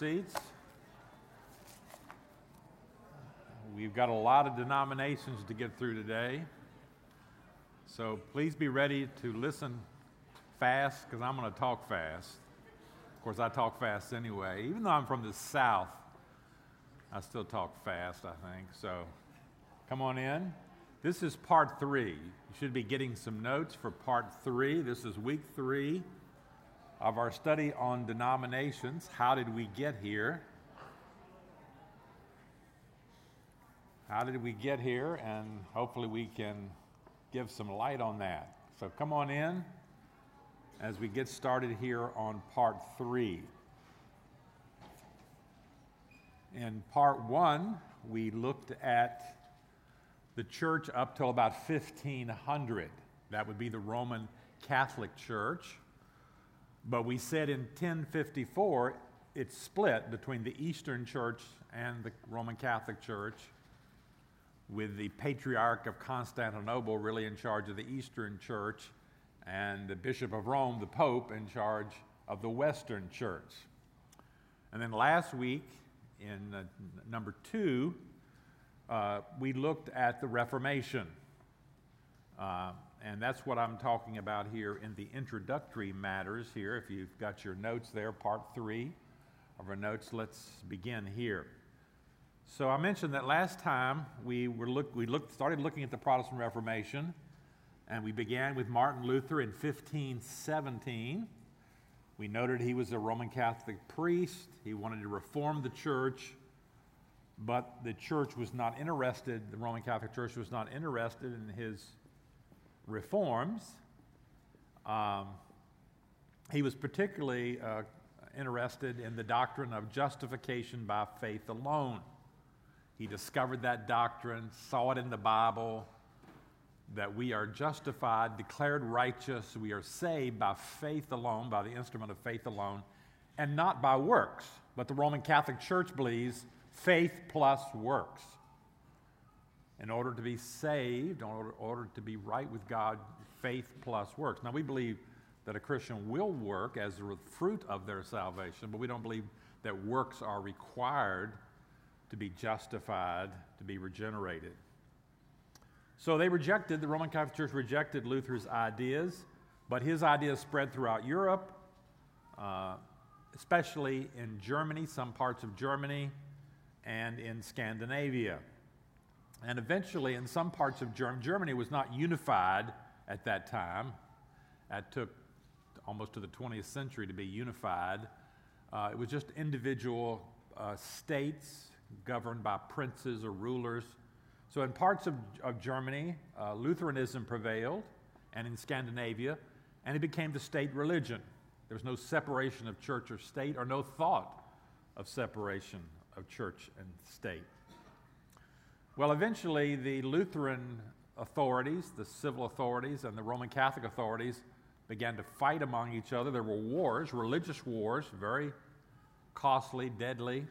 seats. We've got a lot of denominations to get through today. So please be ready to listen fast because I'm going to talk fast. Of course, I talk fast anyway. Even though I'm from the South, I still talk fast, I think. So come on in. This is part three. You should be getting some notes for part three. This is week three of our study on denominations. How did we get here? How did we get here? And hopefully we can give some light on that. So come on in as we get started here on part three. In part one, we looked at the church up till about 1500. That would be the Roman Catholic Church. But we said in 1054 it split between the Eastern Church and the Roman Catholic Church, with the Patriarch of Constantinople really in charge of the Eastern Church, and the Bishop of Rome, the Pope, in charge of the Western Church. And then last week, in uh, number two, uh, we looked at the Reformation. Uh, and that's what I'm talking about here in the introductory matters here. If you've got your notes there, part three of our notes, let's begin here. So I mentioned that last time we were look, we looked, started looking at the Protestant Reformation, and we began with Martin Luther in 1517. We noted he was a Roman Catholic priest. He wanted to reform the church, but the church was not interested, the Roman Catholic Church was not interested in his reforms. Um, he was particularly uh, interested in the doctrine of justification by faith alone. He discovered that doctrine, saw it in the Bible, that we are justified, declared righteous, we are saved by faith alone, by the instrument of faith alone, and not by works. But the Roman Catholic Church believes faith plus works. In order to be saved, in order, order to be right with God, faith plus works. Now, we believe that a Christian will work as the fruit of their salvation, but we don't believe that works are required to be justified, to be regenerated. So they rejected, the Roman Catholic Church rejected Luther's ideas, but his ideas spread throughout Europe, uh, especially in Germany, some parts of Germany, and in Scandinavia. And eventually, in some parts of Germany, Germany was not unified at that time. It took almost to the 20th century to be unified. Uh, it was just individual uh, states governed by princes or rulers. So, in parts of, of Germany, uh, Lutheranism prevailed, and in Scandinavia, and it became the state religion. There was no separation of church or state, or no thought of separation of church and state. Well, eventually, the Lutheran authorities, the civil authorities, and the Roman Catholic authorities began to fight among each other. There were wars, religious wars, very costly, deadly.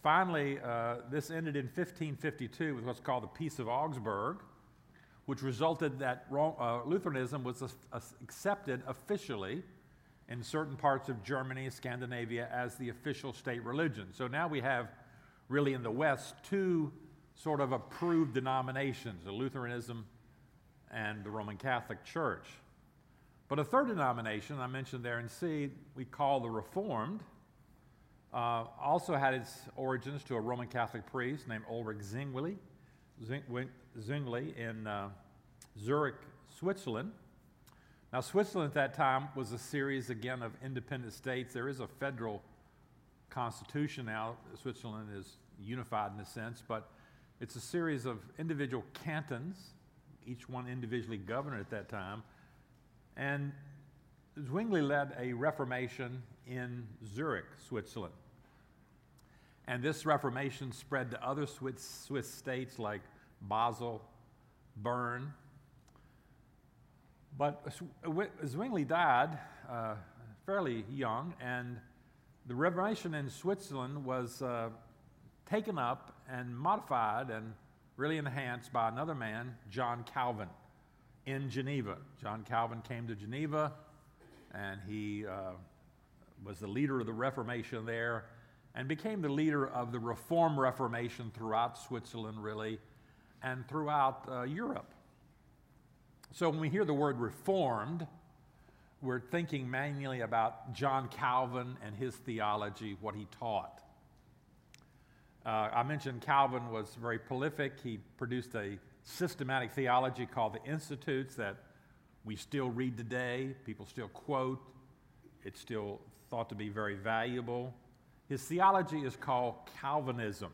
Finally, uh, this ended in 1552 with what's called the Peace of Augsburg, which resulted that uh, Lutheranism was accepted officially in certain parts of Germany, Scandinavia, as the official state religion. So now we have, really in the West, two sort of approved denominations, the Lutheranism and the Roman Catholic Church. But a third denomination I mentioned there in C, we call the Reformed, uh, also had its origins to a Roman Catholic priest named Ulrich Zwingli, Zwingli in uh, Zurich, Switzerland. Now, Switzerland at that time was a series, again, of independent states. There is a federal constitution now. Switzerland is unified in a sense, but it's a series of individual cantons, each one individually governed at that time. And Zwingli led a reformation in Zurich, Switzerland. And this reformation spread to other Swiss, Swiss states like Basel, Bern. But Zwingli died uh, fairly young, and the Reformation in Switzerland was uh, taken up and modified and really enhanced by another man, John Calvin, in Geneva. John Calvin came to Geneva and he uh, was the leader of the Reformation there and became the leader of the Reform Reformation throughout Switzerland, really, and throughout uh, Europe. So when we hear the word reformed, we're thinking mainly about John Calvin and his theology, what he taught. Uh, I mentioned Calvin was very prolific. He produced a systematic theology called the Institutes that we still read today, people still quote, it's still thought to be very valuable. His theology is called Calvinism,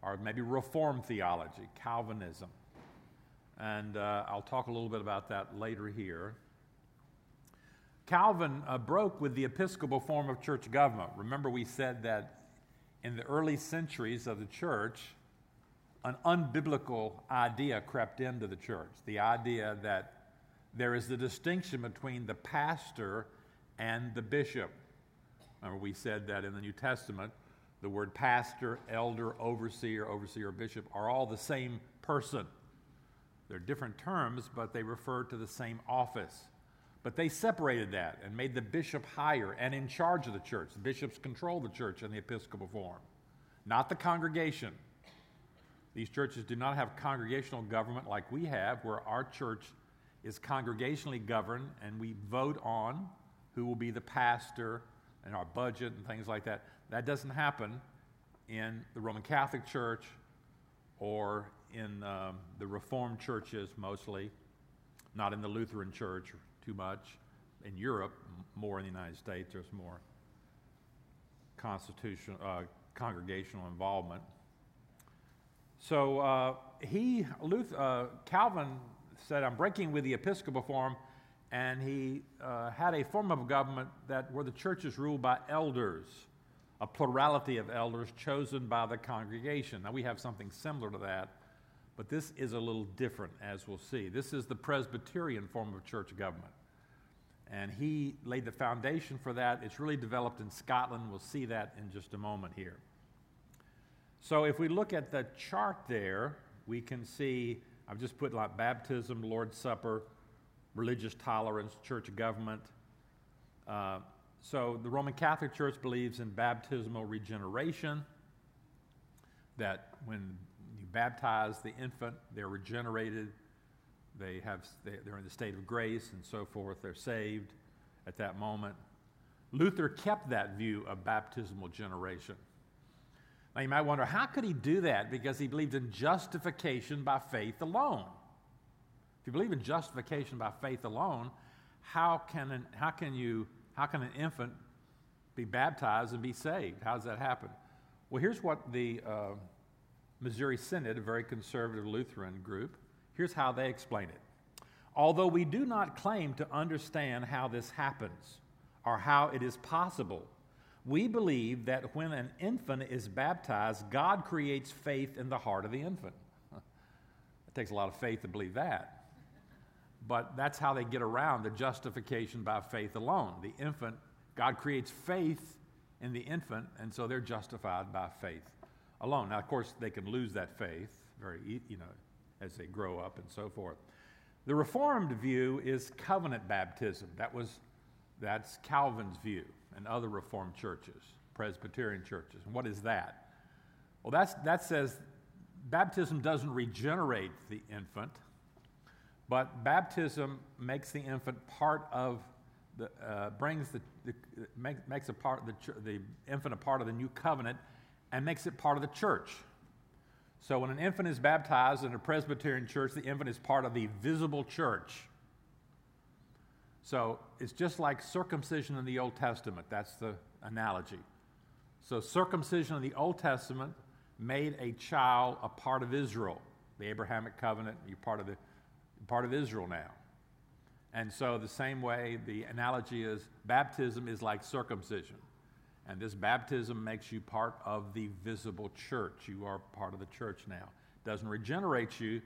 or maybe Reformed theology, Calvinism. And uh, I'll talk a little bit about that later here. Calvin uh, broke with the Episcopal form of church government. Remember, we said that in the early centuries of the church, an unbiblical idea crept into the church the idea that there is the distinction between the pastor and the bishop. Remember, we said that in the New Testament, the word pastor, elder, overseer, overseer, bishop are all the same person. They're different terms, but they refer to the same office. But they separated that and made the bishop higher and in charge of the church. The bishops control the church in the episcopal form, not the congregation. These churches do not have congregational government like we have, where our church is congregationally governed and we vote on who will be the pastor and our budget and things like that. That doesn't happen in the Roman Catholic Church or in um, the Reformed churches mostly, not in the Lutheran Church too much. In Europe, more in the United States, there's more constitutional, uh, congregational involvement. So uh, he, Luther, uh, Calvin said, I'm breaking with the Episcopal form, and he uh, had a form of government that where the church is ruled by elders, a plurality of elders chosen by the congregation. Now we have something similar to that, but this is a little different, as we'll see. This is the Presbyterian form of church government. And he laid the foundation for that. It's really developed in Scotland. We'll see that in just a moment here. So if we look at the chart there, we can see I've just put like baptism, Lord's Supper, religious tolerance, church government. Uh, so the Roman Catholic Church believes in baptismal regeneration, that when baptize the infant, they're regenerated, they have, they're in the state of grace and so forth, they're saved at that moment. Luther kept that view of baptismal generation. Now you might wonder, how could he do that? Because he believed in justification by faith alone. If you believe in justification by faith alone, how can, an, how can, you, how can an infant be baptized and be saved? How does that happen? Well, here's what the uh, Missouri Synod, a very conservative Lutheran group, here's how they explain it. Although we do not claim to understand how this happens or how it is possible, we believe that when an infant is baptized, God creates faith in the heart of the infant. It takes a lot of faith to believe that. But that's how they get around the justification by faith alone. The infant, God creates faith in the infant, and so they're justified by faith alone. Now, of course, they can lose that faith very, you know, as they grow up and so forth. The Reformed view is covenant baptism. That was, that's Calvin's view and other Reformed churches, Presbyterian churches. And what is that? Well, that's, that says baptism doesn't regenerate the infant, but baptism makes the infant part of the, uh, brings the, the make, makes a part the, the infant a part of the new covenant and makes it part of the church. So when an infant is baptized in a Presbyterian church, the infant is part of the visible church. So it's just like circumcision in the Old Testament. That's the analogy. So circumcision in the Old Testament made a child a part of Israel, the Abrahamic covenant. You're part of the part of Israel now. And so the same way, the analogy is baptism is like circumcision. And this baptism makes you part of the visible church. You are part of the church now. It doesn't regenerate you,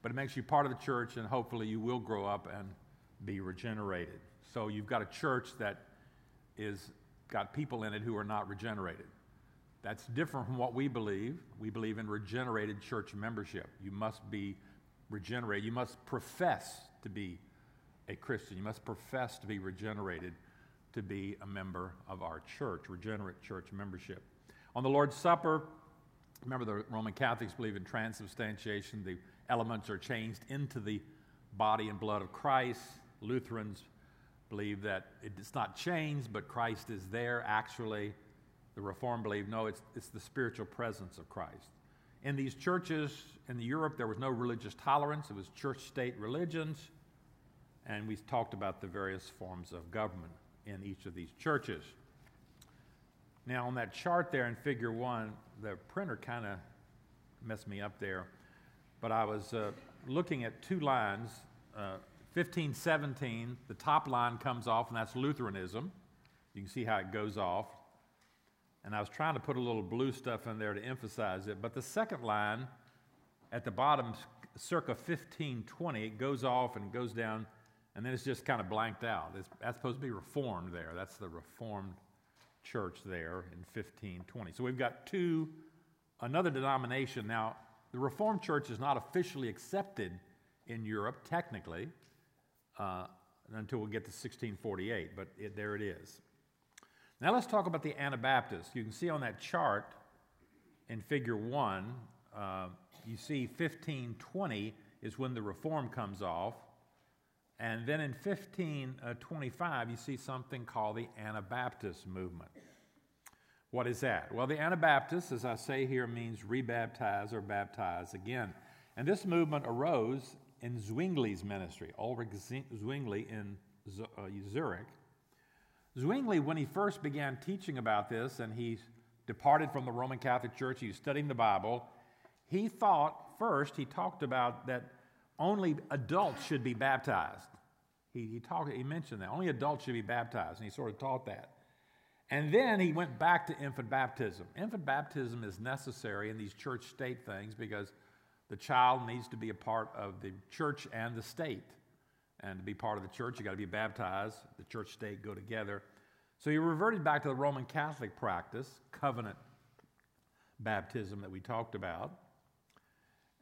but it makes you part of the church, and hopefully you will grow up and be regenerated. So you've got a church that is got people in it who are not regenerated. That's different from what we believe. We believe in regenerated church membership. You must be regenerated. You must profess to be a Christian. You must profess to be regenerated to be a member of our church, regenerate church membership. On the Lord's Supper, remember the Roman Catholics believe in transubstantiation. The elements are changed into the body and blood of Christ. Lutherans believe that it's not changed, but Christ is there actually. The Reformed believe no, it's, it's the spiritual presence of Christ. In these churches in Europe, there was no religious tolerance, it was church state religions, and we talked about the various forms of government in each of these churches. Now, on that chart there in figure one, the printer kind of messed me up there, but I was uh, looking at two lines. Uh, 1517, the top line comes off, and that's Lutheranism. You can see how it goes off. And I was trying to put a little blue stuff in there to emphasize it. But the second line at the bottom, circa 1520, it goes off and goes down, and then it's just kind of blanked out. It's, that's supposed to be Reformed there. That's the Reformed church there in 1520. So we've got two, another denomination. Now, the Reformed Church is not officially accepted in Europe, technically, uh, until we get to 1648, but it, there it is. Now let's talk about the Anabaptists. You can see on that chart in figure one, uh, you see 1520 is when the reform comes off. And then in 1525, you see something called the Anabaptist movement. What is that? Well, the Anabaptist, as I say here, means rebaptize or baptize again. And this movement arose in Zwingli's ministry, Ulrich Zwingli in uh, Zurich. Zwingli, when he first began teaching about this and he departed from the Roman Catholic Church, he was studying the Bible, he thought first, he talked about that only adults should be baptized. He, he, talked, he mentioned that. Only adults should be baptized, and he sort of taught that. And then he went back to infant baptism. Infant baptism is necessary in these church state things because the child needs to be a part of the church and the state. And to be part of the church, you got to be baptized. The church state go together. So he reverted back to the Roman Catholic practice, covenant baptism that we talked about.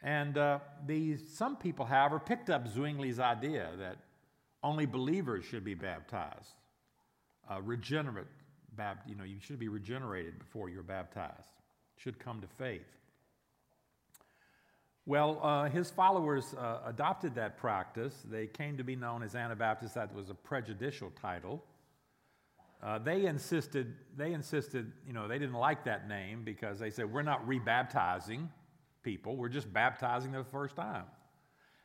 And uh, some people, however, picked up Zwingli's idea that only believers should be baptized, uh, regenerate bapt- you know, you should be regenerated before you're baptized, should come to faith. Well, uh, his followers uh, adopted that practice. They came to be known as Anabaptists. That was a prejudicial title. Uh, they insisted, they insisted, you know, they didn't like that name because they said, we're not rebaptizing people, we're just baptizing them the first time.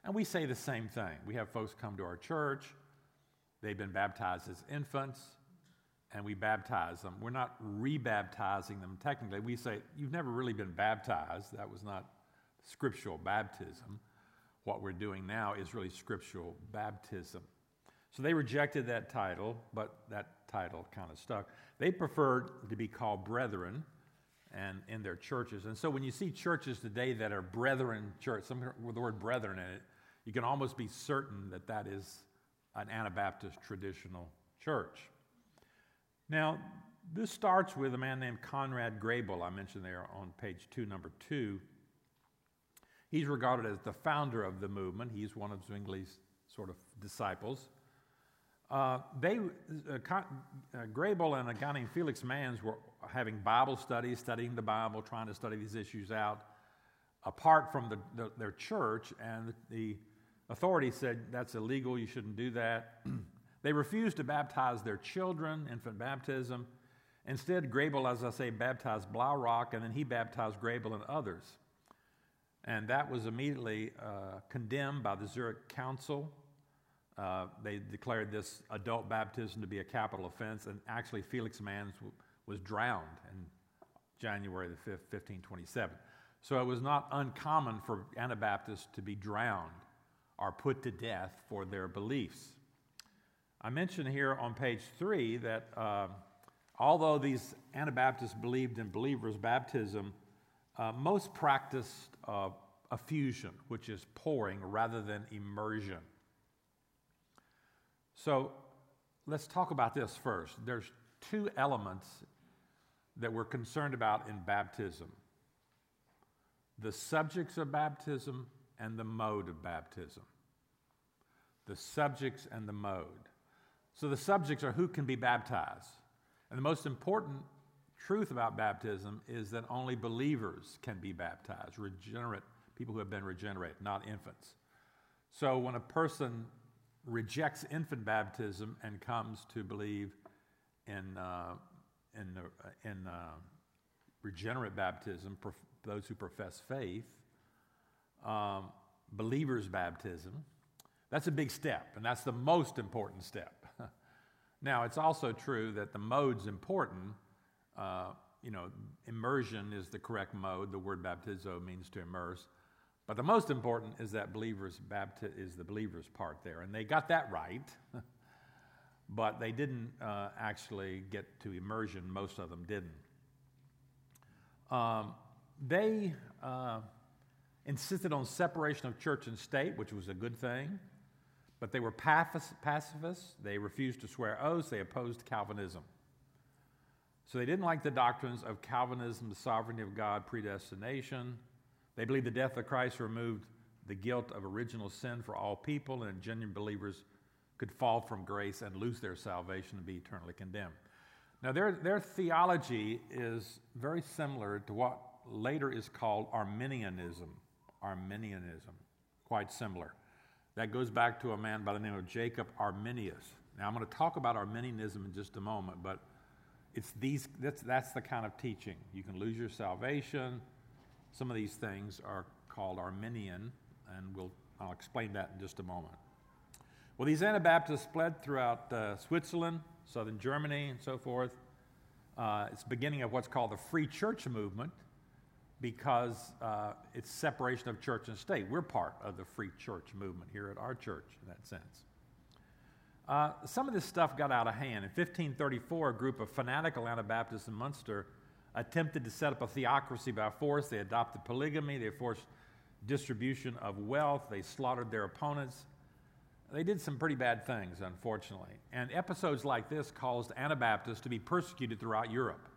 And we say the same thing. We have folks come to our church, they've been baptized as infants, and we baptize them. We're not rebaptizing them technically. We say, You've never really been baptized. That was not scriptural baptism. What we're doing now is really scriptural baptism. So they rejected that title, but that title kind of stuck. They preferred to be called brethren and in their churches. And so when you see churches today that are brethren church, some with the word brethren in it, you can almost be certain that that is an Anabaptist traditional church. Now, this starts with a man named Conrad Grebel, I mentioned there on page two, number two. He's regarded as the founder of the movement. He's one of Zwingli's sort of disciples. Uh, they, uh, Con- uh, Grebel and a guy named Felix Manz were having Bible studies, studying the Bible, trying to study these issues out apart from the, the, their church, and the authorities said that's illegal, you shouldn't do that. They refused to baptize their children, infant baptism. Instead, Grebel, as I say, baptized Blaurock, and then he baptized Grebel and others. And that was immediately uh, condemned by the Zurich Council. Uh, they declared this adult baptism to be a capital offense, and actually, Felix Manz w- was drowned in January the 5th, 1527. So it was not uncommon for Anabaptists to be drowned or put to death for their beliefs. I mentioned here on page three that uh, although these Anabaptists believed in believers' baptism, uh, most practiced uh, effusion, which is pouring rather than immersion. So let's talk about this first. There's two elements that we're concerned about in baptism the subjects of baptism and the mode of baptism. The subjects and the mode. So the subjects are who can be baptized. And the most important truth about baptism is that only believers can be baptized, regenerate people who have been regenerated, not infants. So when a person rejects infant baptism and comes to believe in, uh, in, uh, in uh, regenerate baptism, prof- those who profess faith, um, believers' baptism, that's a big step, and that's the most important step. now, it's also true that the mode's important. Uh, you know, immersion is the correct mode. The word baptizo means to immerse. But the most important is that believers bapti- is the believers part there, and they got that right. but they didn't uh, actually get to immersion. Most of them didn't. Um, they uh, insisted on separation of church and state, which was a good thing. But they were pacifists. They refused to swear oaths. They opposed Calvinism. So they didn't like the doctrines of Calvinism, the sovereignty of God, predestination. They believed the death of Christ removed the guilt of original sin for all people, and genuine believers could fall from grace and lose their salvation and be eternally condemned. Now, their, their theology is very similar to what later is called Arminianism. Arminianism, quite similar. That goes back to a man by the name of Jacob Arminius. Now, I'm going to talk about Arminianism in just a moment, but it's these, that's, that's the kind of teaching. You can lose your salvation. Some of these things are called Arminian, and we'll, I'll explain that in just a moment. Well, these Anabaptists spread throughout uh, Switzerland, southern Germany, and so forth. Uh, it's the beginning of what's called the Free Church movement because uh, it's separation of church and state. We're part of the free church movement here at our church in that sense. Uh, some of this stuff got out of hand. In 1534, a group of fanatical Anabaptists in Munster attempted to set up a theocracy by force. They adopted polygamy, they forced distribution of wealth, they slaughtered their opponents. They did some pretty bad things, unfortunately. And episodes like this caused Anabaptists to be persecuted throughout Europe.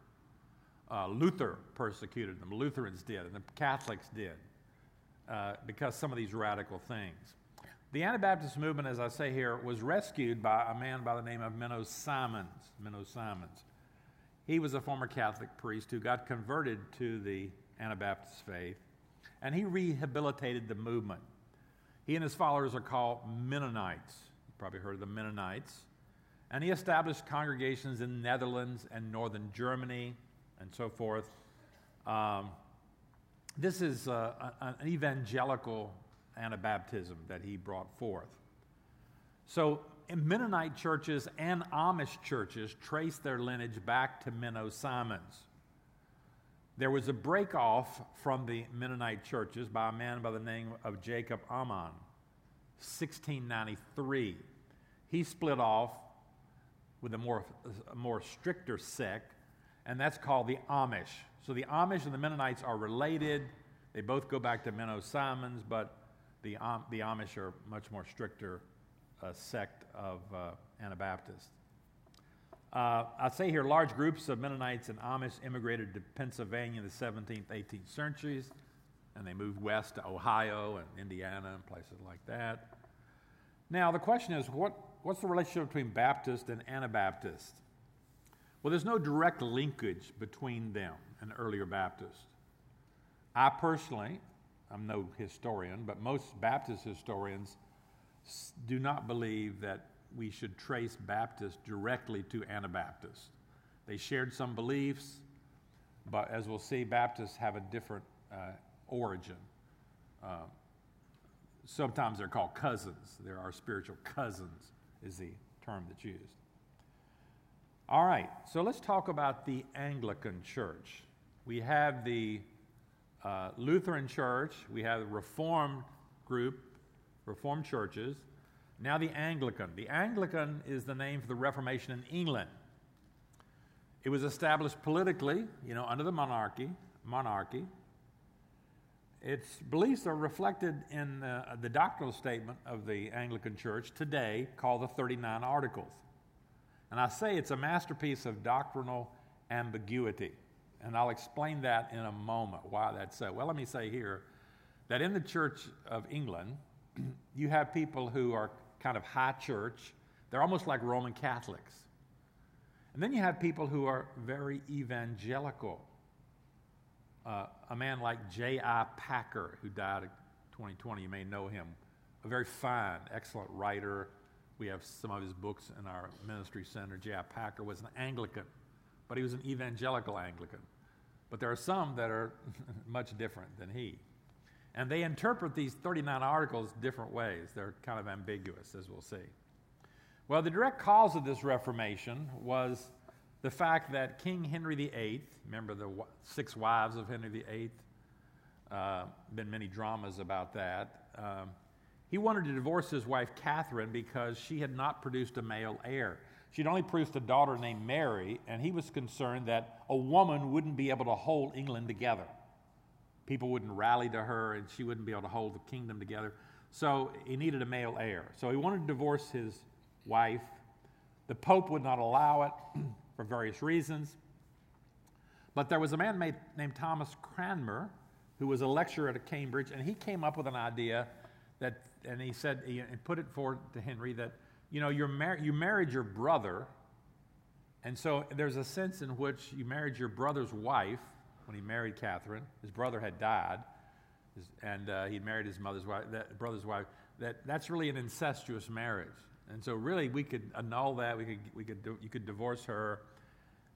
Uh, Luther persecuted them, Lutherans did, and the Catholics did, uh, because some of these radical things. The Anabaptist movement, as I say here, was rescued by a man by the name of Menno Simons. Menno Simons. He was a former Catholic priest who got converted to the Anabaptist faith, and he rehabilitated the movement. He and his followers are called Mennonites. You've probably heard of the Mennonites. And he established congregations in the Netherlands and northern Germany and so forth. Um, this is uh, an evangelical Anabaptism that he brought forth. So, Mennonite churches and Amish churches trace their lineage back to Menno Simons. There was a break off from the Mennonite churches by a man by the name of Jacob Amann, 1693. He split off with a more, a more stricter sect and that's called the Amish. So the Amish and the Mennonites are related. They both go back to Menno Simons, but the, um, the Amish are much more stricter uh, sect of uh, Anabaptists. Uh, I say here large groups of Mennonites and Amish immigrated to Pennsylvania in the 17th, 18th centuries, and they moved west to Ohio and Indiana and places like that. Now, the question is what, what's the relationship between Baptist and Anabaptist? Well, there's no direct linkage between them and earlier Baptists. I personally, I'm no historian, but most Baptist historians do not believe that we should trace Baptists directly to Anabaptists. They shared some beliefs, but as we'll see, Baptists have a different uh, origin. Uh, sometimes they're called cousins. There are spiritual cousins, is the term that's used. All right, so let's talk about the Anglican Church. We have the uh, Lutheran Church, we have the Reformed group, Reformed churches. Now the Anglican. The Anglican is the name for the Reformation in England. It was established politically, you know, under the monarchy. Monarchy. Its beliefs are reflected in uh, the doctrinal statement of the Anglican Church today, called the 39 Articles. And I say it's a masterpiece of doctrinal ambiguity. And I'll explain that in a moment, why that's so. Well, let me say here that in the Church of England, you have people who are kind of high church. They're almost like Roman Catholics. And then you have people who are very evangelical. Uh, a man like J.I. Packer, who died in 2020, you may know him, a very fine, excellent writer. We have some of his books in our ministry center. J.I. Packer was an Anglican, but he was an evangelical Anglican. But there are some that are much different than he. And they interpret these 39 articles different ways. They're kind of ambiguous, as we'll see. Well, the direct cause of this Reformation was the fact that King Henry VIII, remember the six wives of Henry VIII, uh, been many dramas about that. Um, he wanted to divorce his wife Catherine because she had not produced a male heir. She'd only produced a daughter named Mary, and he was concerned that a woman wouldn't be able to hold England together. People wouldn't rally to her, and she wouldn't be able to hold the kingdom together. So he needed a male heir. So he wanted to divorce his wife. The Pope would not allow it for various reasons. But there was a man made, named Thomas Cranmer who was a lecturer at Cambridge, and he came up with an idea that, and he said, he put it forward to Henry that, you know, you're mar- you married your brother, and so there's a sense in which you married your brother's wife when he married Catherine. His brother had died, and uh, he'd married his mother's wife, that brother's wife. That, that's really an incestuous marriage. And so, really, we could annul that. We could, we could, you could divorce her.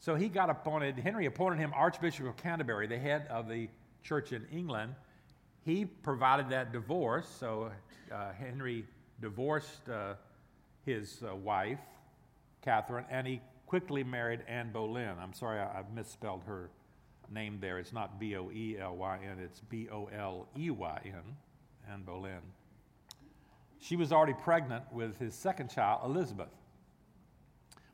So he got appointed, Henry appointed him Archbishop of Canterbury, the head of the church in England. He provided that divorce. So uh, Henry divorced uh, his uh, wife, Catherine, and he quickly married Anne Boleyn. I'm sorry, I, I misspelled her name there. It's not B O E L Y N, it's B O L E Y N, Anne Boleyn she was already pregnant with his second child, Elizabeth.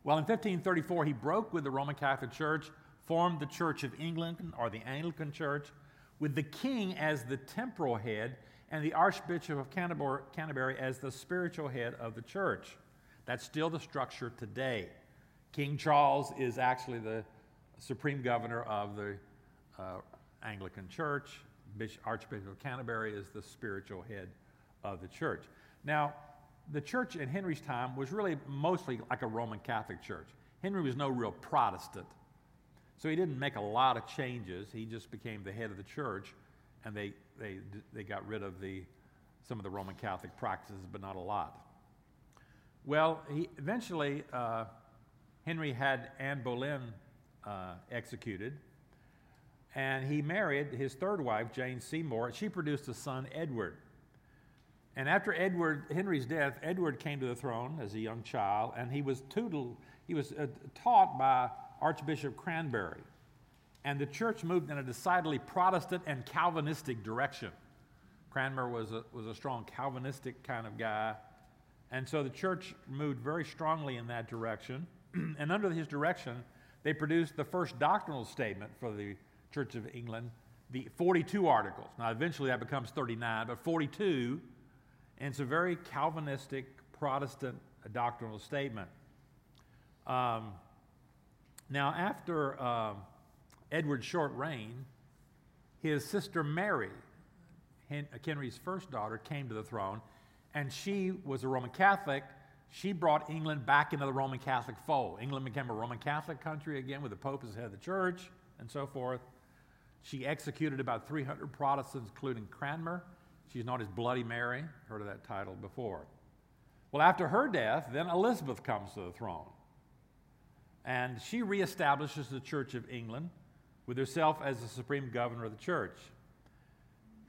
Well, in 1534, he broke with the Roman Catholic Church, formed the Church of England, or the Anglican Church, with the king as the temporal head and the Archbishop of Canterbury as the spiritual head of the church. That's still the structure today. King Charles is actually the supreme governor of the uh, Anglican Church. Archbishop of Canterbury is the spiritual head of the church. Now, the church in Henry's time was really mostly like a Roman Catholic church. Henry was no real Protestant. So he didn't make a lot of changes. He just became the head of the church, and they, they, they got rid of the, some of the Roman Catholic practices, but not a lot. Well, he, eventually, uh, Henry had Anne Boleyn uh, executed, and he married his third wife, Jane Seymour. She produced a son, Edward. And after Edward Henry's death, Edward came to the throne as a young child, and he was tutored, he was uh, taught by Archbishop Cranmer. And the church moved in a decidedly Protestant and Calvinistic direction. Cranmer was a, was a strong Calvinistic kind of guy. And so the church moved very strongly in that direction. and under his direction, they produced the first doctrinal statement for the Church of England, the 42 articles. Now, eventually that becomes 39, but 42 and it's a very Calvinistic Protestant doctrinal statement. Um, now, after uh, Edward's short reign, his sister Mary, Henry's first daughter, came to the throne, and she was a Roman Catholic. She brought England back into the Roman Catholic fold. England became a Roman Catholic country again with the Pope as head of the church and so forth. She executed about 300 Protestants, including Cranmer. She's known as Bloody Mary. Heard of that title before. Well, after her death, then Elizabeth comes to the throne. And she reestablishes the Church of England with herself as the supreme governor of the church.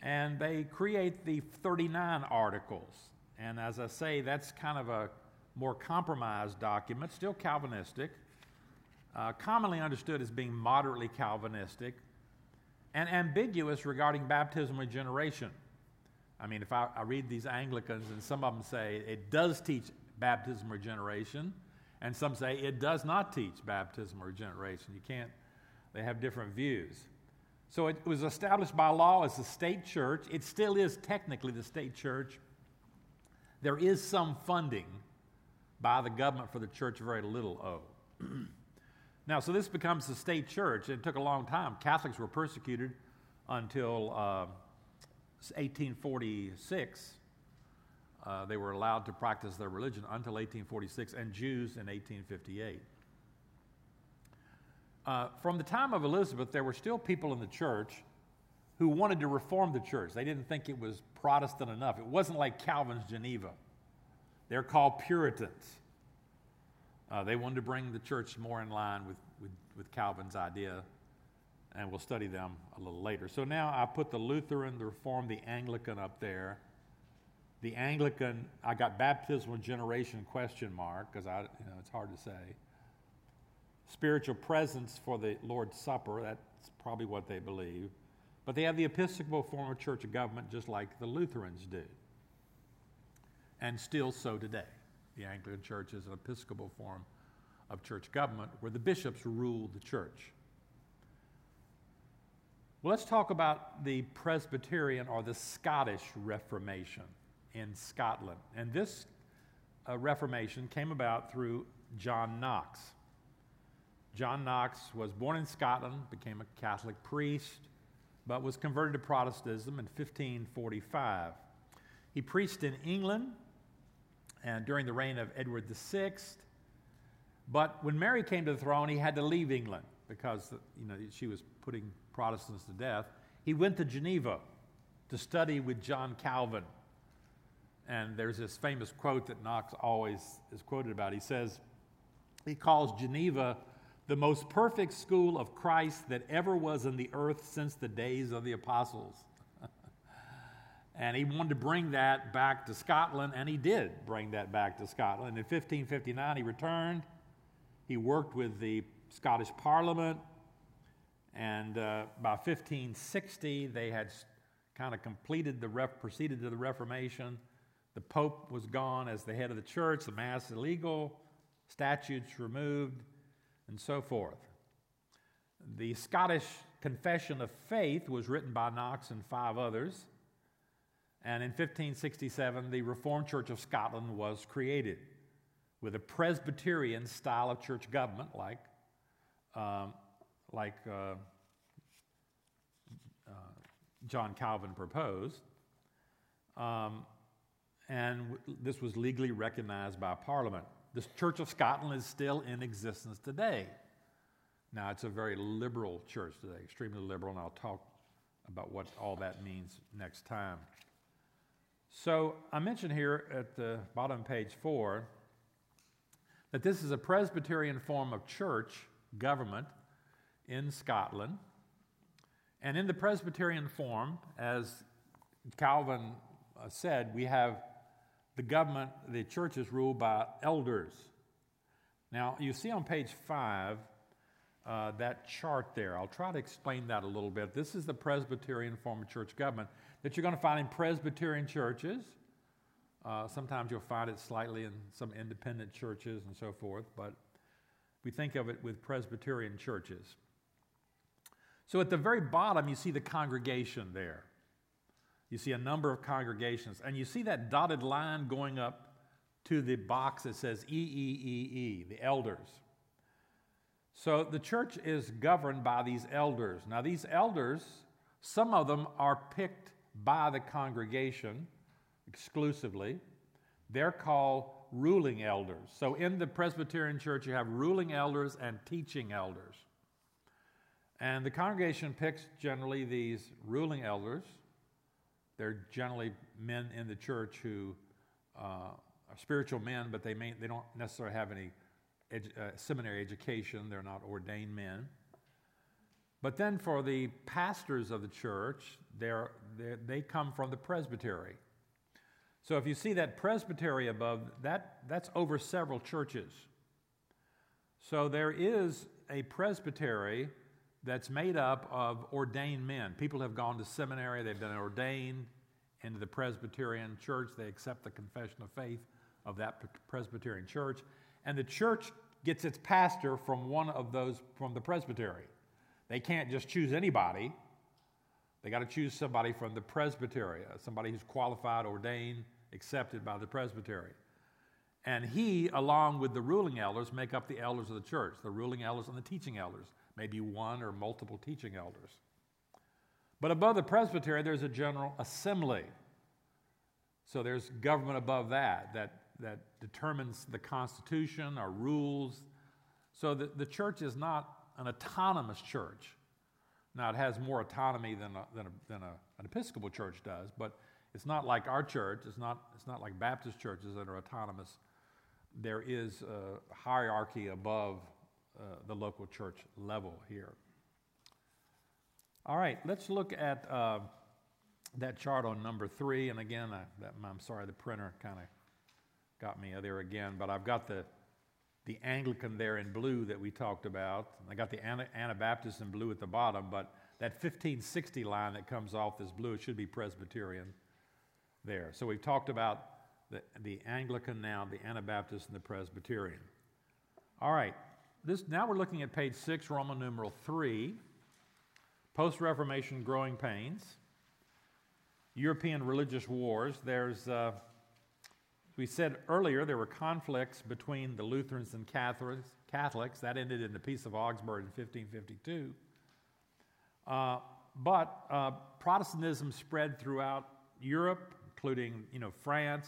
And they create the 39 articles. And as I say, that's kind of a more compromised document, still Calvinistic, uh, commonly understood as being moderately Calvinistic, and ambiguous regarding baptismal regeneration. I mean, if I, I, read these Anglicans, and some of them say it does teach baptismal regeneration, and some say it does not teach baptismal regeneration. You can't, they have different views. So it was established by law as the state church. It still is technically the state church. There is some funding by the government for the church, very little o. now, so this becomes the state church. It took a long time. Catholics were persecuted until. Uh, 1846, uh, they were allowed to practice their religion until 1846, and Jews in 1858. Uh, from the time of Elizabeth, there were still people in the church who wanted to reform the church. They didn't think it was Protestant enough. It wasn't like Calvin's Geneva. They're called Puritans. Uh, they wanted to bring the church more in line with, with, with Calvin's idea, and we'll study them a little later. So now I put the Lutheran, the Reformed, the Anglican up there. The Anglican, I got baptismal generation question mark because I, you know, it's hard to say. Spiritual presence for the Lord's Supper, that's probably what they believe. But they have the Episcopal form of church government just like the Lutherans do. And still so today. The Anglican Church is an Episcopal form of church government where the bishops rule the church. Well, let's talk about the Presbyterian or the Scottish Reformation in Scotland. And this uh, Reformation came about through John Knox. John Knox was born in Scotland, became a Catholic priest, but was converted to Protestantism in 1545. He preached in England and during the reign of Edward VI. But when Mary came to the throne, he had to leave England because you know, she was putting Protestants to death. He went to Geneva to study with John Calvin. And there's this famous quote that Knox always is quoted about. He says, he calls Geneva the most perfect school of Christ that ever was in the earth since the days of the apostles. And he wanted to bring that back to Scotland, and he did bring that back to Scotland. In 1559, he returned. He worked with the Scottish Parliament, and uh, by 1560, they had kind of completed the ref- proceeded to the Reformation. The Pope was gone as the head of the church, the Mass illegal, statutes removed, and so forth. The Scottish Confession of Faith was written by Knox and five others. And in 1567, the Reformed Church of Scotland was created with a Presbyterian style of church government, like, um, like uh, uh, John Calvin proposed. Um, and this was legally recognized by Parliament. The Church of Scotland is still in existence today. Now, it's a very liberal church today, extremely liberal, and I'll talk about what all that means next time. So, I mentioned here at the bottom of page four that this is a Presbyterian form of church government in Scotland. And in the Presbyterian form, as Calvin uh, said, we have the government, the church is ruled by elders. Now, you see on page five uh, that chart there. I'll try to explain that a little bit. This is the Presbyterian form of church government that you're going to find in Presbyterian churches. Uh, sometimes you'll find it slightly in some independent churches and so forth, but we think of it with Presbyterian churches. So at the very bottom, you see the congregation there. You see a number of congregations, and you see that dotted line going up to the box that says E E E E, the elders. So the church is governed by these elders. Now, these elders, some of them are picked by the congregation exclusively. They're called ruling elders. So in the Presbyterian church, you have ruling elders and teaching elders. And the congregation picks generally these ruling elders they're generally men in the church who uh, are spiritual men, but they, may, they don't necessarily have any edu- uh, seminary education. They're not ordained men. But then for the pastors of the church, they're, they're, they come from the presbytery. So if you see that presbytery above, that, that's over several churches. So there is a presbytery that's made up of ordained men. People have gone to seminary, they've been ordained into the Presbyterian church, they accept the confession of faith of that Presbyterian church, and the church gets its pastor from one of those from the presbytery. They can't just choose anybody. They got to choose somebody from the presbytery, uh, somebody who's qualified, ordained, accepted by the presbytery. And he, along with the ruling elders, make up the elders of the church, the ruling elders and the teaching elders maybe one or multiple teaching elders. But above the presbytery, there's a general assembly. So there's government above that that, that determines the Constitution or rules. So the, the church is not an autonomous church. Now, it has more autonomy than, a, than, a, than a, an Episcopal church does, but it's not like our church. It's not, it's not like Baptist churches that are autonomous. There is a hierarchy above uh, the local church level here. All right, let's look at uh, that chart on number three. And again, I, that, I'm sorry, the printer kind of got me there again, but I've got the, the Anglican there in blue that we talked about. I got the Anabaptist in blue at the bottom, but that 1560 line that comes off this blue, it should be Presbyterian there. So we've talked about the, the Anglican now, the Anabaptist, and the Presbyterian. All right, this, now we're looking at page six, Roman numeral three, post Reformation growing pains, European religious wars. There's, uh, we said earlier, there were conflicts between the Lutherans and Catholics. Catholics. That ended in the Peace of Augsburg in 1552. Uh, but uh, Protestantism spread throughout Europe, including you know, France,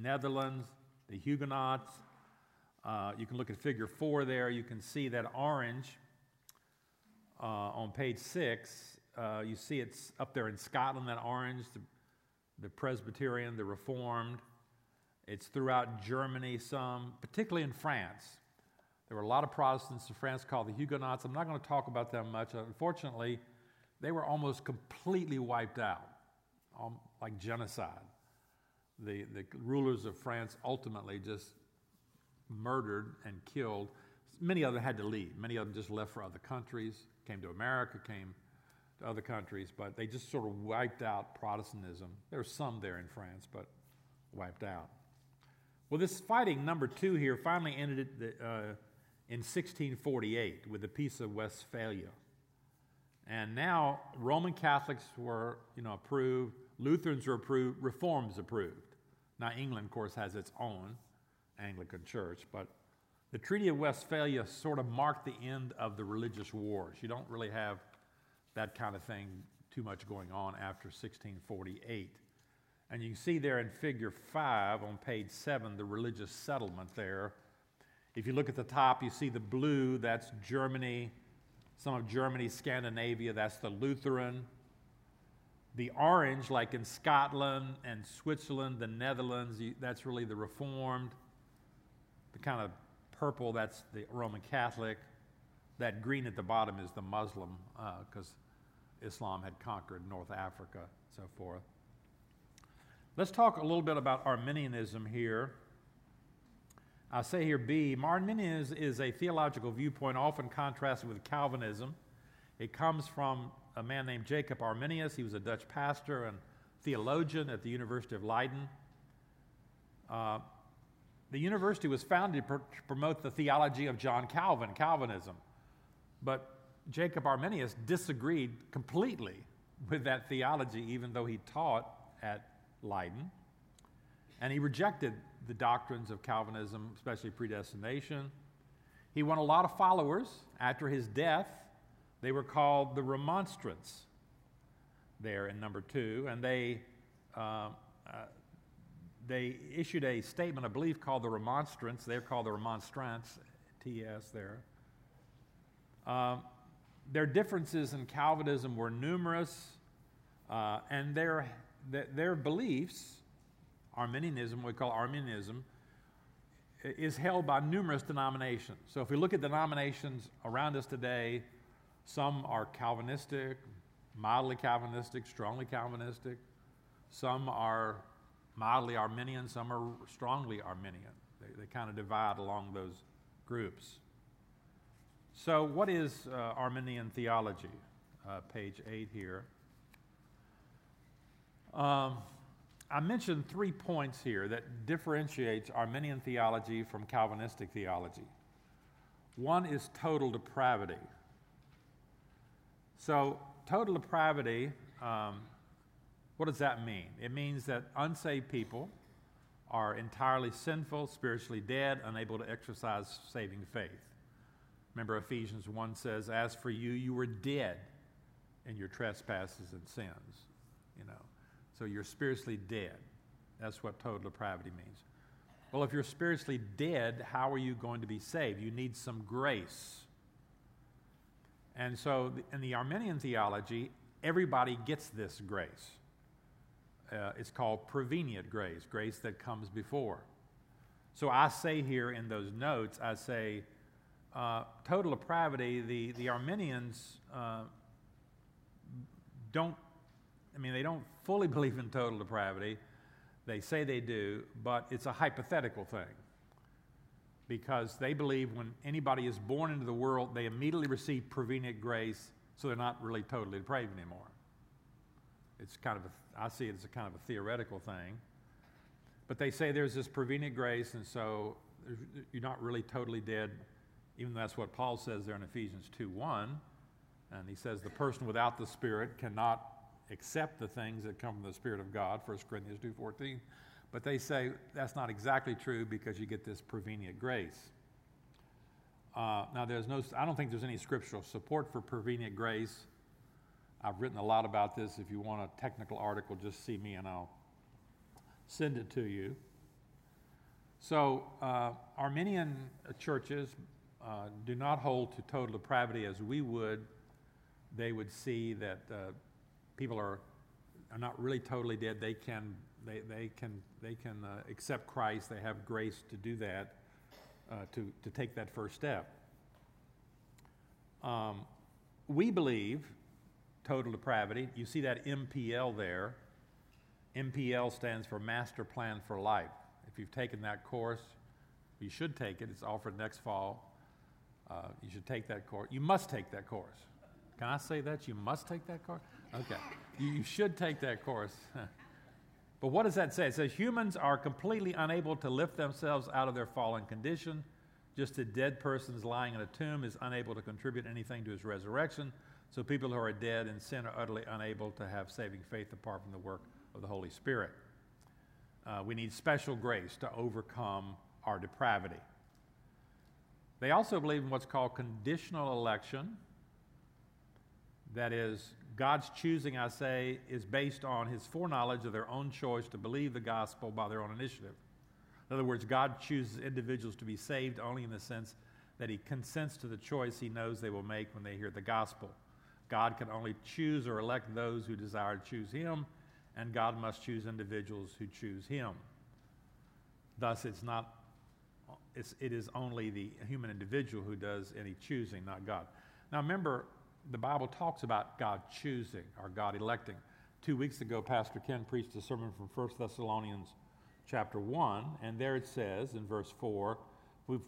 Netherlands, the Huguenots. Uh, you can look at figure four there. You can see that orange uh, on page six. Uh, you see it's up there in Scotland, that orange, the, the Presbyterian, the Reformed. It's throughout Germany, some, particularly in France. There were a lot of Protestants in France called the Huguenots. I'm not going to talk about them much. Unfortunately, they were almost completely wiped out, um, like genocide. The, the rulers of France ultimately just murdered and killed. Many of them had to leave. Many of them just left for other countries, came to America, came to other countries, but they just sort of wiped out Protestantism. There were some there in France, but wiped out. Well, this fighting, number two here, finally ended uh, in 1648 with the Peace of Westphalia. And now Roman Catholics were, you know, approved, Lutherans were approved, Reforms approved. Now England, of course, has its own Anglican church, but the Treaty of Westphalia sort of marked the end of the religious wars. You don't really have that kind of thing too much going on after 1648. And you can see there in figure five on page seven the religious settlement there. If you look at the top, you see the blue, that's Germany, some of Germany, Scandinavia, that's the Lutheran. The orange, like in Scotland and Switzerland, the Netherlands, that's really the Reformed. The kind of purple, that's the Roman Catholic. That green at the bottom is the Muslim, because uh, Islam had conquered North Africa, and so forth. Let's talk a little bit about Arminianism here. I say here B, Arminianism is a theological viewpoint often contrasted with Calvinism. It comes from a man named Jacob Arminius. He was a Dutch pastor and theologian at the University of Leiden. Uh, the university was founded to promote the theology of John Calvin, Calvinism. But Jacob Arminius disagreed completely with that theology, even though he taught at Leiden. And he rejected the doctrines of Calvinism, especially predestination. He won a lot of followers after his death. They were called the Remonstrants there in number two, and they, uh, uh, they issued a statement of belief called the Remonstrance. They're called the Remonstrants, TS there. Uh, their differences in Calvinism were numerous, uh, and their, their beliefs Arminianism, we call Arminianism, is held by numerous denominations. So if we look at denominations around us today, some are Calvinistic, mildly Calvinistic, strongly Calvinistic. Some are mildly Arminian, some are strongly Arminian. They, they kind of divide along those groups. So, what is uh, Arminian theology? Uh, page 8 here. Um, I mentioned three points here that differentiates Arminian theology from Calvinistic theology. One is total depravity. So, total depravity, um, what does that mean? It means that unsaved people are entirely sinful, spiritually dead, unable to exercise saving faith. Remember, Ephesians 1 says, As for you, you were dead in your trespasses and sins. So you're spiritually dead. That's what total depravity means. Well, if you're spiritually dead, how are you going to be saved? You need some grace. And so, in the Arminian theology, everybody gets this grace. Uh, it's called prevenient grace, grace that comes before. So I say here in those notes, I say, uh, total depravity, the, the Arminians uh, don't, I mean, they don't fully believe in total depravity. They say they do, but it's a hypothetical thing because they believe when anybody is born into the world, they immediately receive prevenient grace, so they're not really totally depraved anymore. It's kind of a, I see it as a kind of a theoretical thing. But they say there's this prevenient grace, and so you're not really totally dead, even though that's what Paul says there in Ephesians 2 1. And he says the person without the Spirit cannot accept the things that come from the Spirit of God, 1 Corinthians 2.14. But they say that's not exactly true because you get this prevenient grace. Uh, now, there's no, I don't think there's any scriptural support for prevenient grace. I've written a lot about this. If you want a technical article, just see me and I'll send it to you. So, uh, Arminian churches uh, do not hold to total depravity as we would. They would see that uh, people are, are not really totally dead. They can, they, they can, they can uh, accept Christ. They have grace to do that, uh, to, to take that first step. Um, we believe total depravity. You see that MPL there. MPL stands for Master Plan for Life. If you've taken that course, you should take it. It's offered next fall. Uh, you should take that course. You must take that course. Can I say that? You must take that course? Okay. You, you should take that course. but what does that say? It says humans are completely unable to lift themselves out of their fallen condition. Just a dead person lying in a tomb is unable to contribute anything to his resurrection. So people who are dead in sin are utterly unable to have saving faith apart from the work of the Holy Spirit. Uh, we need special grace to overcome our depravity. They also believe in what's called conditional election. That is, God's choosing, I say, is based on his foreknowledge of their own choice to believe the gospel by their own initiative. In other words, God chooses individuals to be saved only in the sense that he consents to the choice he knows they will make when they hear the gospel. God can only choose or elect those who desire to choose him, and God must choose individuals who choose him. Thus, it's not, it's, it is only the human individual who does any choosing, not God. Now, remember, the Bible talks about God choosing or God electing. Two weeks ago, Pastor Ken preached a sermon from 1 Thessalonians chapter 1, and there it says in verse 4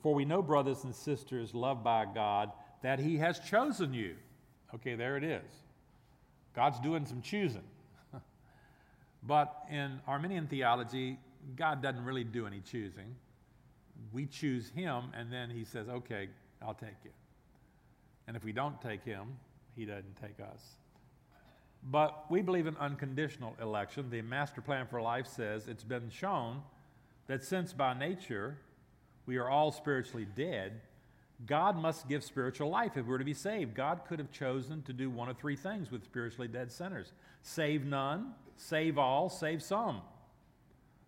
For we know, brothers and sisters, loved by God, that He has chosen you. Okay, there it is. God's doing some choosing. but in Arminian theology, God doesn't really do any choosing. We choose Him, and then He says, Okay, I'll take you. And if we don't take Him, he doesn't take us. But we believe in unconditional election. The Master Plan for Life says it's been shown that since by nature we are all spiritually dead, God must give spiritual life if we're to be saved. God could have chosen to do one of three things with spiritually dead sinners save none, save all, save some.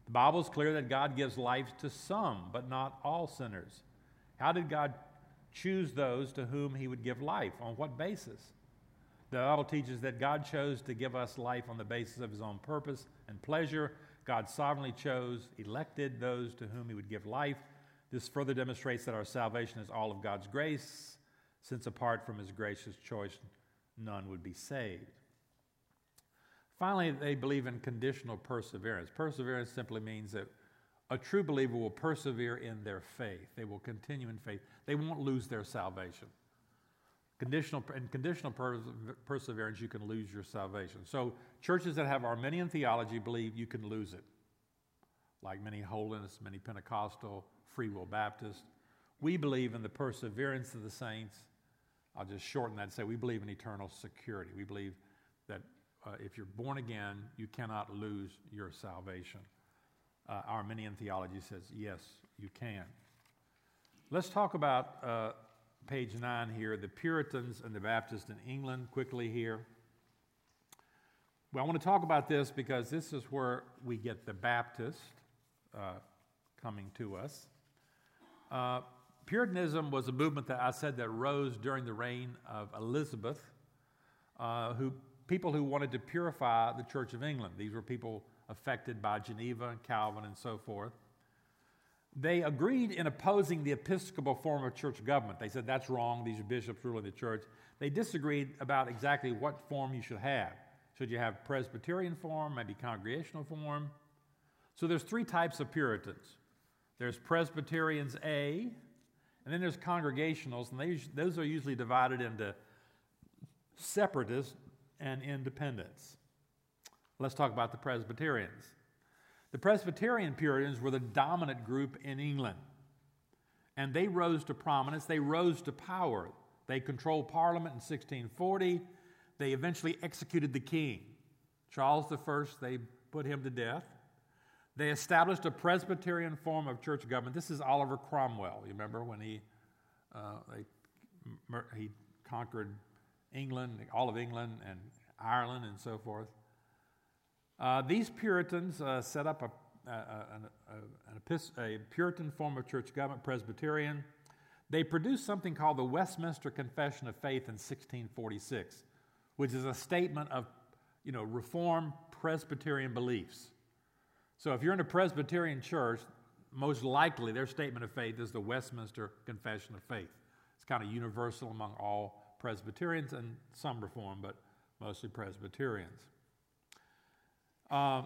The Bible is clear that God gives life to some, but not all sinners. How did God choose those to whom he would give life? On what basis? The Bible teaches that God chose to give us life on the basis of his own purpose and pleasure. God sovereignly chose, elected those to whom he would give life. This further demonstrates that our salvation is all of God's grace, since apart from his gracious choice, none would be saved. Finally, they believe in conditional perseverance. Perseverance simply means that a true believer will persevere in their faith. They will continue in faith. They won't lose their salvation. Conditional, in conditional perseverance, you can lose your salvation. So, churches that have Arminian theology believe you can lose it, like many Holiness, many Pentecostal, Free Will Baptist. We believe in the perseverance of the saints. I'll just shorten that and say we believe in eternal security. We believe that uh, if you're born again, you cannot lose your salvation. Uh, Arminian theology says yes, you can. Let's talk about uh, page 9 here, the Puritans and the Baptists in England, quickly here. Well, I want to talk about this because this is where we get the Baptist uh, coming to us. Uh, Puritanism was a movement that I said that rose during the reign of Elizabeth, uh, who people who wanted to purify the Church of England. These were people affected by Geneva and Calvin and so forth. They agreed in opposing the Episcopal form of church government. They said that's wrong, these are bishops ruling the church. They disagreed about exactly what form you should have. Should you have Presbyterian form, maybe congregational form? So there's three types of Puritans. There's Presbyterians A, and then there's Congregationals, and they, those are usually divided into separatists and independents. Let's talk about the Presbyterians. The Presbyterian Puritans were the dominant group in England, and they rose to prominence, they rose to power. They controlled Parliament in 1640. They eventually executed the king. Charles I, they put him to death. They established a Presbyterian form of church government. This is Oliver Cromwell. You remember when he, uh, they, he conquered England, all of England, and Ireland, and so forth. Uh, these Puritans uh, set up a, a, a, a, Puritan form of church government, Presbyterian. They produced something called the Westminster Confession of Faith in 1646, which is a statement of, you know, Reformed Presbyterian beliefs. So if you're in a Presbyterian church, most likely their statement of faith is the Westminster Confession of Faith. It's kind of universal among all Presbyterians and some Reformed, but mostly Presbyterians. Uh,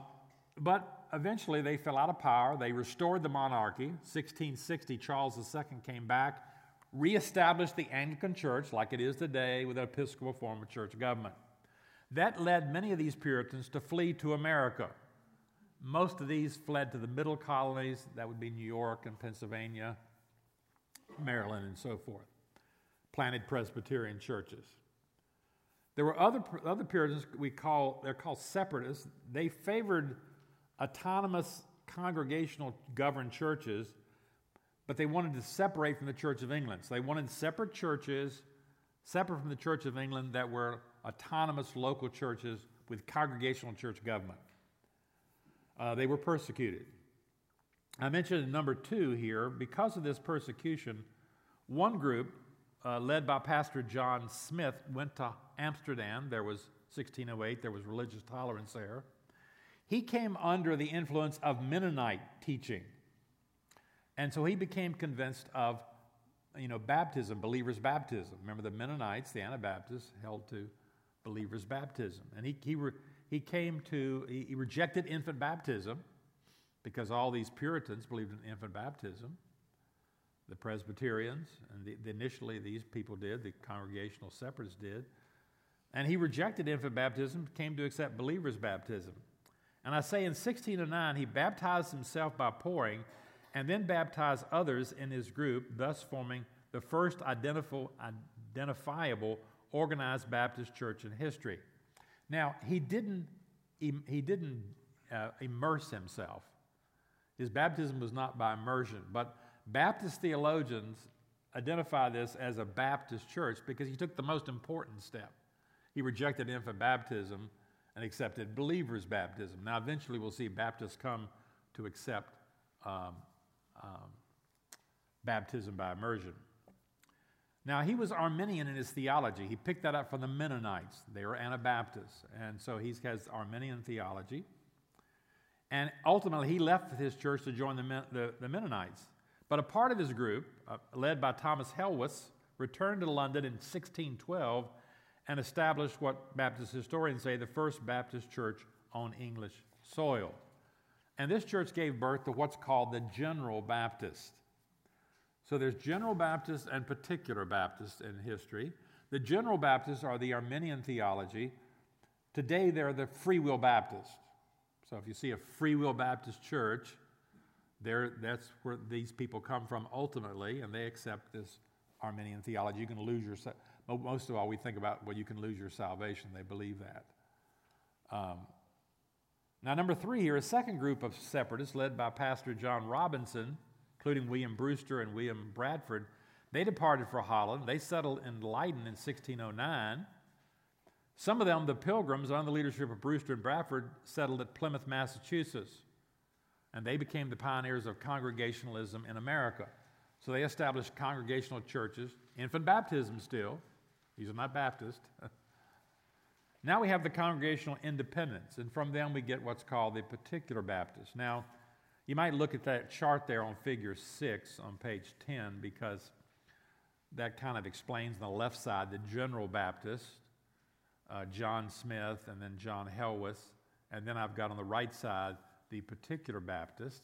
but eventually they fell out of power. They restored the monarchy. 1660, Charles II came back, reestablished the Anglican Church like it is today with an Episcopal form of church government. That led many of these Puritans to flee to America. Most of these fled to the middle colonies, that would be New York and Pennsylvania, Maryland, and so forth. Planted Presbyterian churches. There were other, other Puritans we call, they're called separatists. They favored autonomous congregational governed churches, but they wanted to separate from the Church of England. So they wanted separate churches, separate from the Church of England, that were autonomous local churches with congregational church government. Uh, they were persecuted. I mentioned number two here, because of this persecution, one group, uh, led by Pastor John Smyth, went to Amsterdam. There was 1608, there was religious tolerance there. He came under the influence of Mennonite teaching. And so he became convinced of, you know, baptism, believers' baptism. Remember, the Mennonites, the Anabaptists, held to believers' baptism. And he, he, re, he came to, he, he rejected infant baptism because all these Puritans believed in infant baptism. The Presbyterians, and the, the initially these people did, the Congregational Separatists did. And he rejected infant baptism, came to accept believers' baptism. And I say in 1609, he baptized himself by pouring and then baptized others in his group, thus forming the first identifiable organized Baptist church in history. Now, he didn't, he didn't uh, immerse himself. His baptism was not by immersion, but Baptist theologians identify this as a Baptist church because he took the most important step. He rejected infant baptism and accepted believers' baptism. Now, eventually, we'll see Baptists come to accept um, um, baptism by immersion. Now, he was Arminian in his theology. He picked that up from the Mennonites. They were Anabaptists. And so he has Arminian theology. And ultimately, he left his church to join the, the, the Mennonites. But a part of his group, uh, led by Thomas Helwys, returned to London in 1612 and established what Baptist historians say the first Baptist church on English soil. And this church gave birth to what's called the General Baptist. So there's General Baptist and Particular Baptist in history. The General Baptists are the Arminian theology. Today they're the Free Will Baptist. So if you see a Free Will Baptist church, there, that's where these people come from ultimately, and they accept this Arminian theology. You can lose your most of all, we think about, well, you can lose your salvation. They believe that. Um, now, number three here, a second group of separatists led by Pastor John Robinson, including William Brewster and William Bradford, they departed for Holland. They settled in Leiden in 1609. Some of them, the Pilgrims, under the leadership of Brewster and Bradford, settled at Plymouth, Massachusetts, and they became the pioneers of Congregationalism in America. So they established congregational churches, infant baptism still. These are not Baptist. now we have the congregational independents, and from them we get what's called the particular Baptist. Now, you might look at that chart there on figure six on page 10 because that kind of explains on the left side the general Baptist, uh, John Smyth, and then John Helwys. And then I've got on the right side the particular Baptist.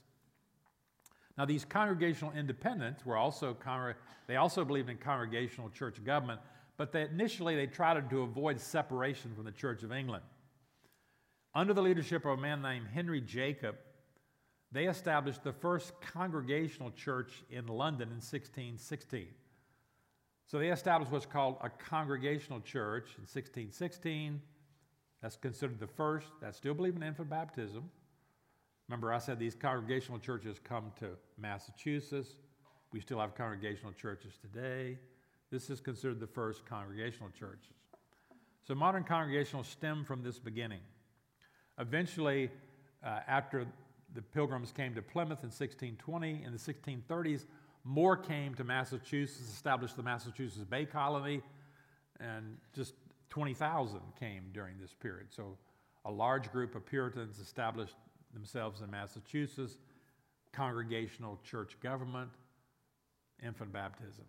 Now, these congregational independents were also, congr- they also believed in congregational church government, but they, initially they tried to avoid separation from the Church of England. Under the leadership of a man named Henry Jacob, they established the first congregational church in London in 1616. So they established what's called a congregational church in 1616. That's considered the first. That still believe in infant baptism. Remember, I said these congregational churches come to Massachusetts. We still have congregational churches today. This is considered the first congregational churches. So modern congregational stem from this beginning. Eventually, uh, after the pilgrims came to Plymouth in 1620, in the 1630s, more came to Massachusetts, established the Massachusetts Bay Colony, and just 20,000 came during this period. So a large group of Puritans established themselves in Massachusetts, congregational church government, infant baptism.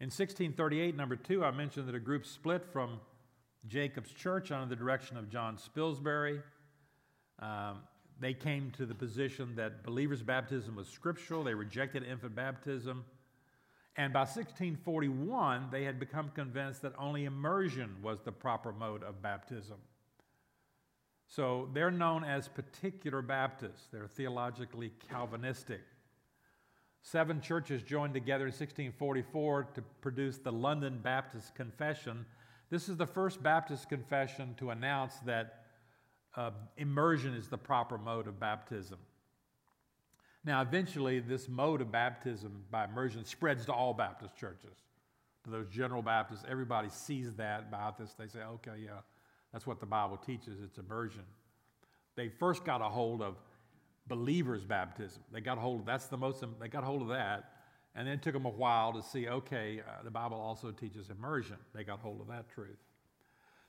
In 1638, number two, I mentioned that a group split from Jacob's church under the direction of John Spilsbury. Um, they came to the position that believers' baptism was scriptural. They rejected infant baptism. And by 1641, they had become convinced that only immersion was the proper mode of baptism. So they're known as particular Baptists. They're theologically Calvinistic. Seven churches joined together in 1644 to produce the London Baptist Confession. This is the first Baptist confession to announce that uh, immersion is the proper mode of baptism. Now, eventually, this mode of baptism by immersion spreads to all Baptist churches, to those general Baptists. Everybody sees that about this. They say, okay, yeah, that's what the Bible teaches, it's immersion. They first got a hold of believers' baptism. They got a hold of that's the most they got a hold of that, and then it took them a while to see. Okay, uh, the Bible also teaches immersion. They got hold of that truth.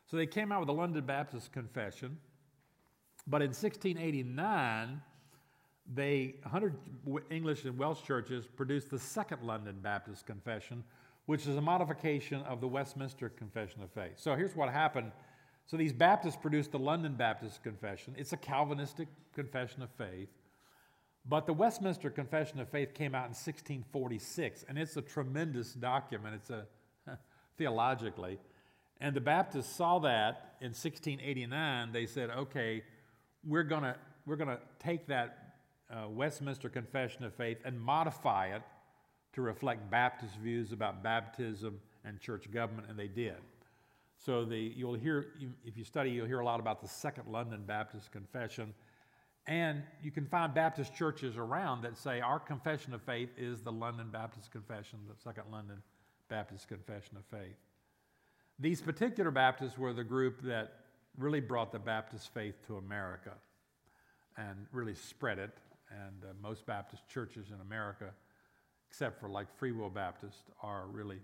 So they came out with the London Baptist Confession, but in 1689, they 100 English and Welsh churches produced the Second London Baptist Confession, which is a modification of the Westminster Confession of Faith. So here's what happened so these Baptists produced the London Baptist Confession. It's a Calvinistic confession of faith. But the Westminster Confession of Faith came out in 1646, and it's a tremendous document. It's a theologically. And the Baptists saw that in 1689. They said, okay, we're going we're to take that uh, Westminster Confession of Faith and modify it to reflect Baptist views about baptism and church government, and they did. So the, you'll hear, if you study, you'll hear a lot about the Second London Baptist Confession. And you can find Baptist churches around that say our confession of faith is the London Baptist Confession, the Second London Baptist Confession of Faith. These particular Baptists were the group that really brought the Baptist faith to America and really spread it. And uh, most Baptist churches in America, except for like Free Will Baptist, are really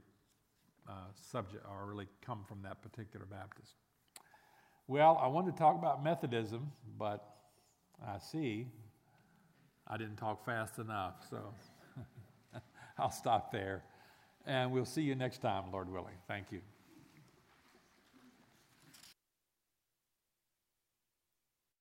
uh, subject or really come from that particular Baptist. Well, I wanted to talk about Methodism, but I see I didn't talk fast enough, so I'll stop there. And we'll see you next time, Lord willing. Thank you.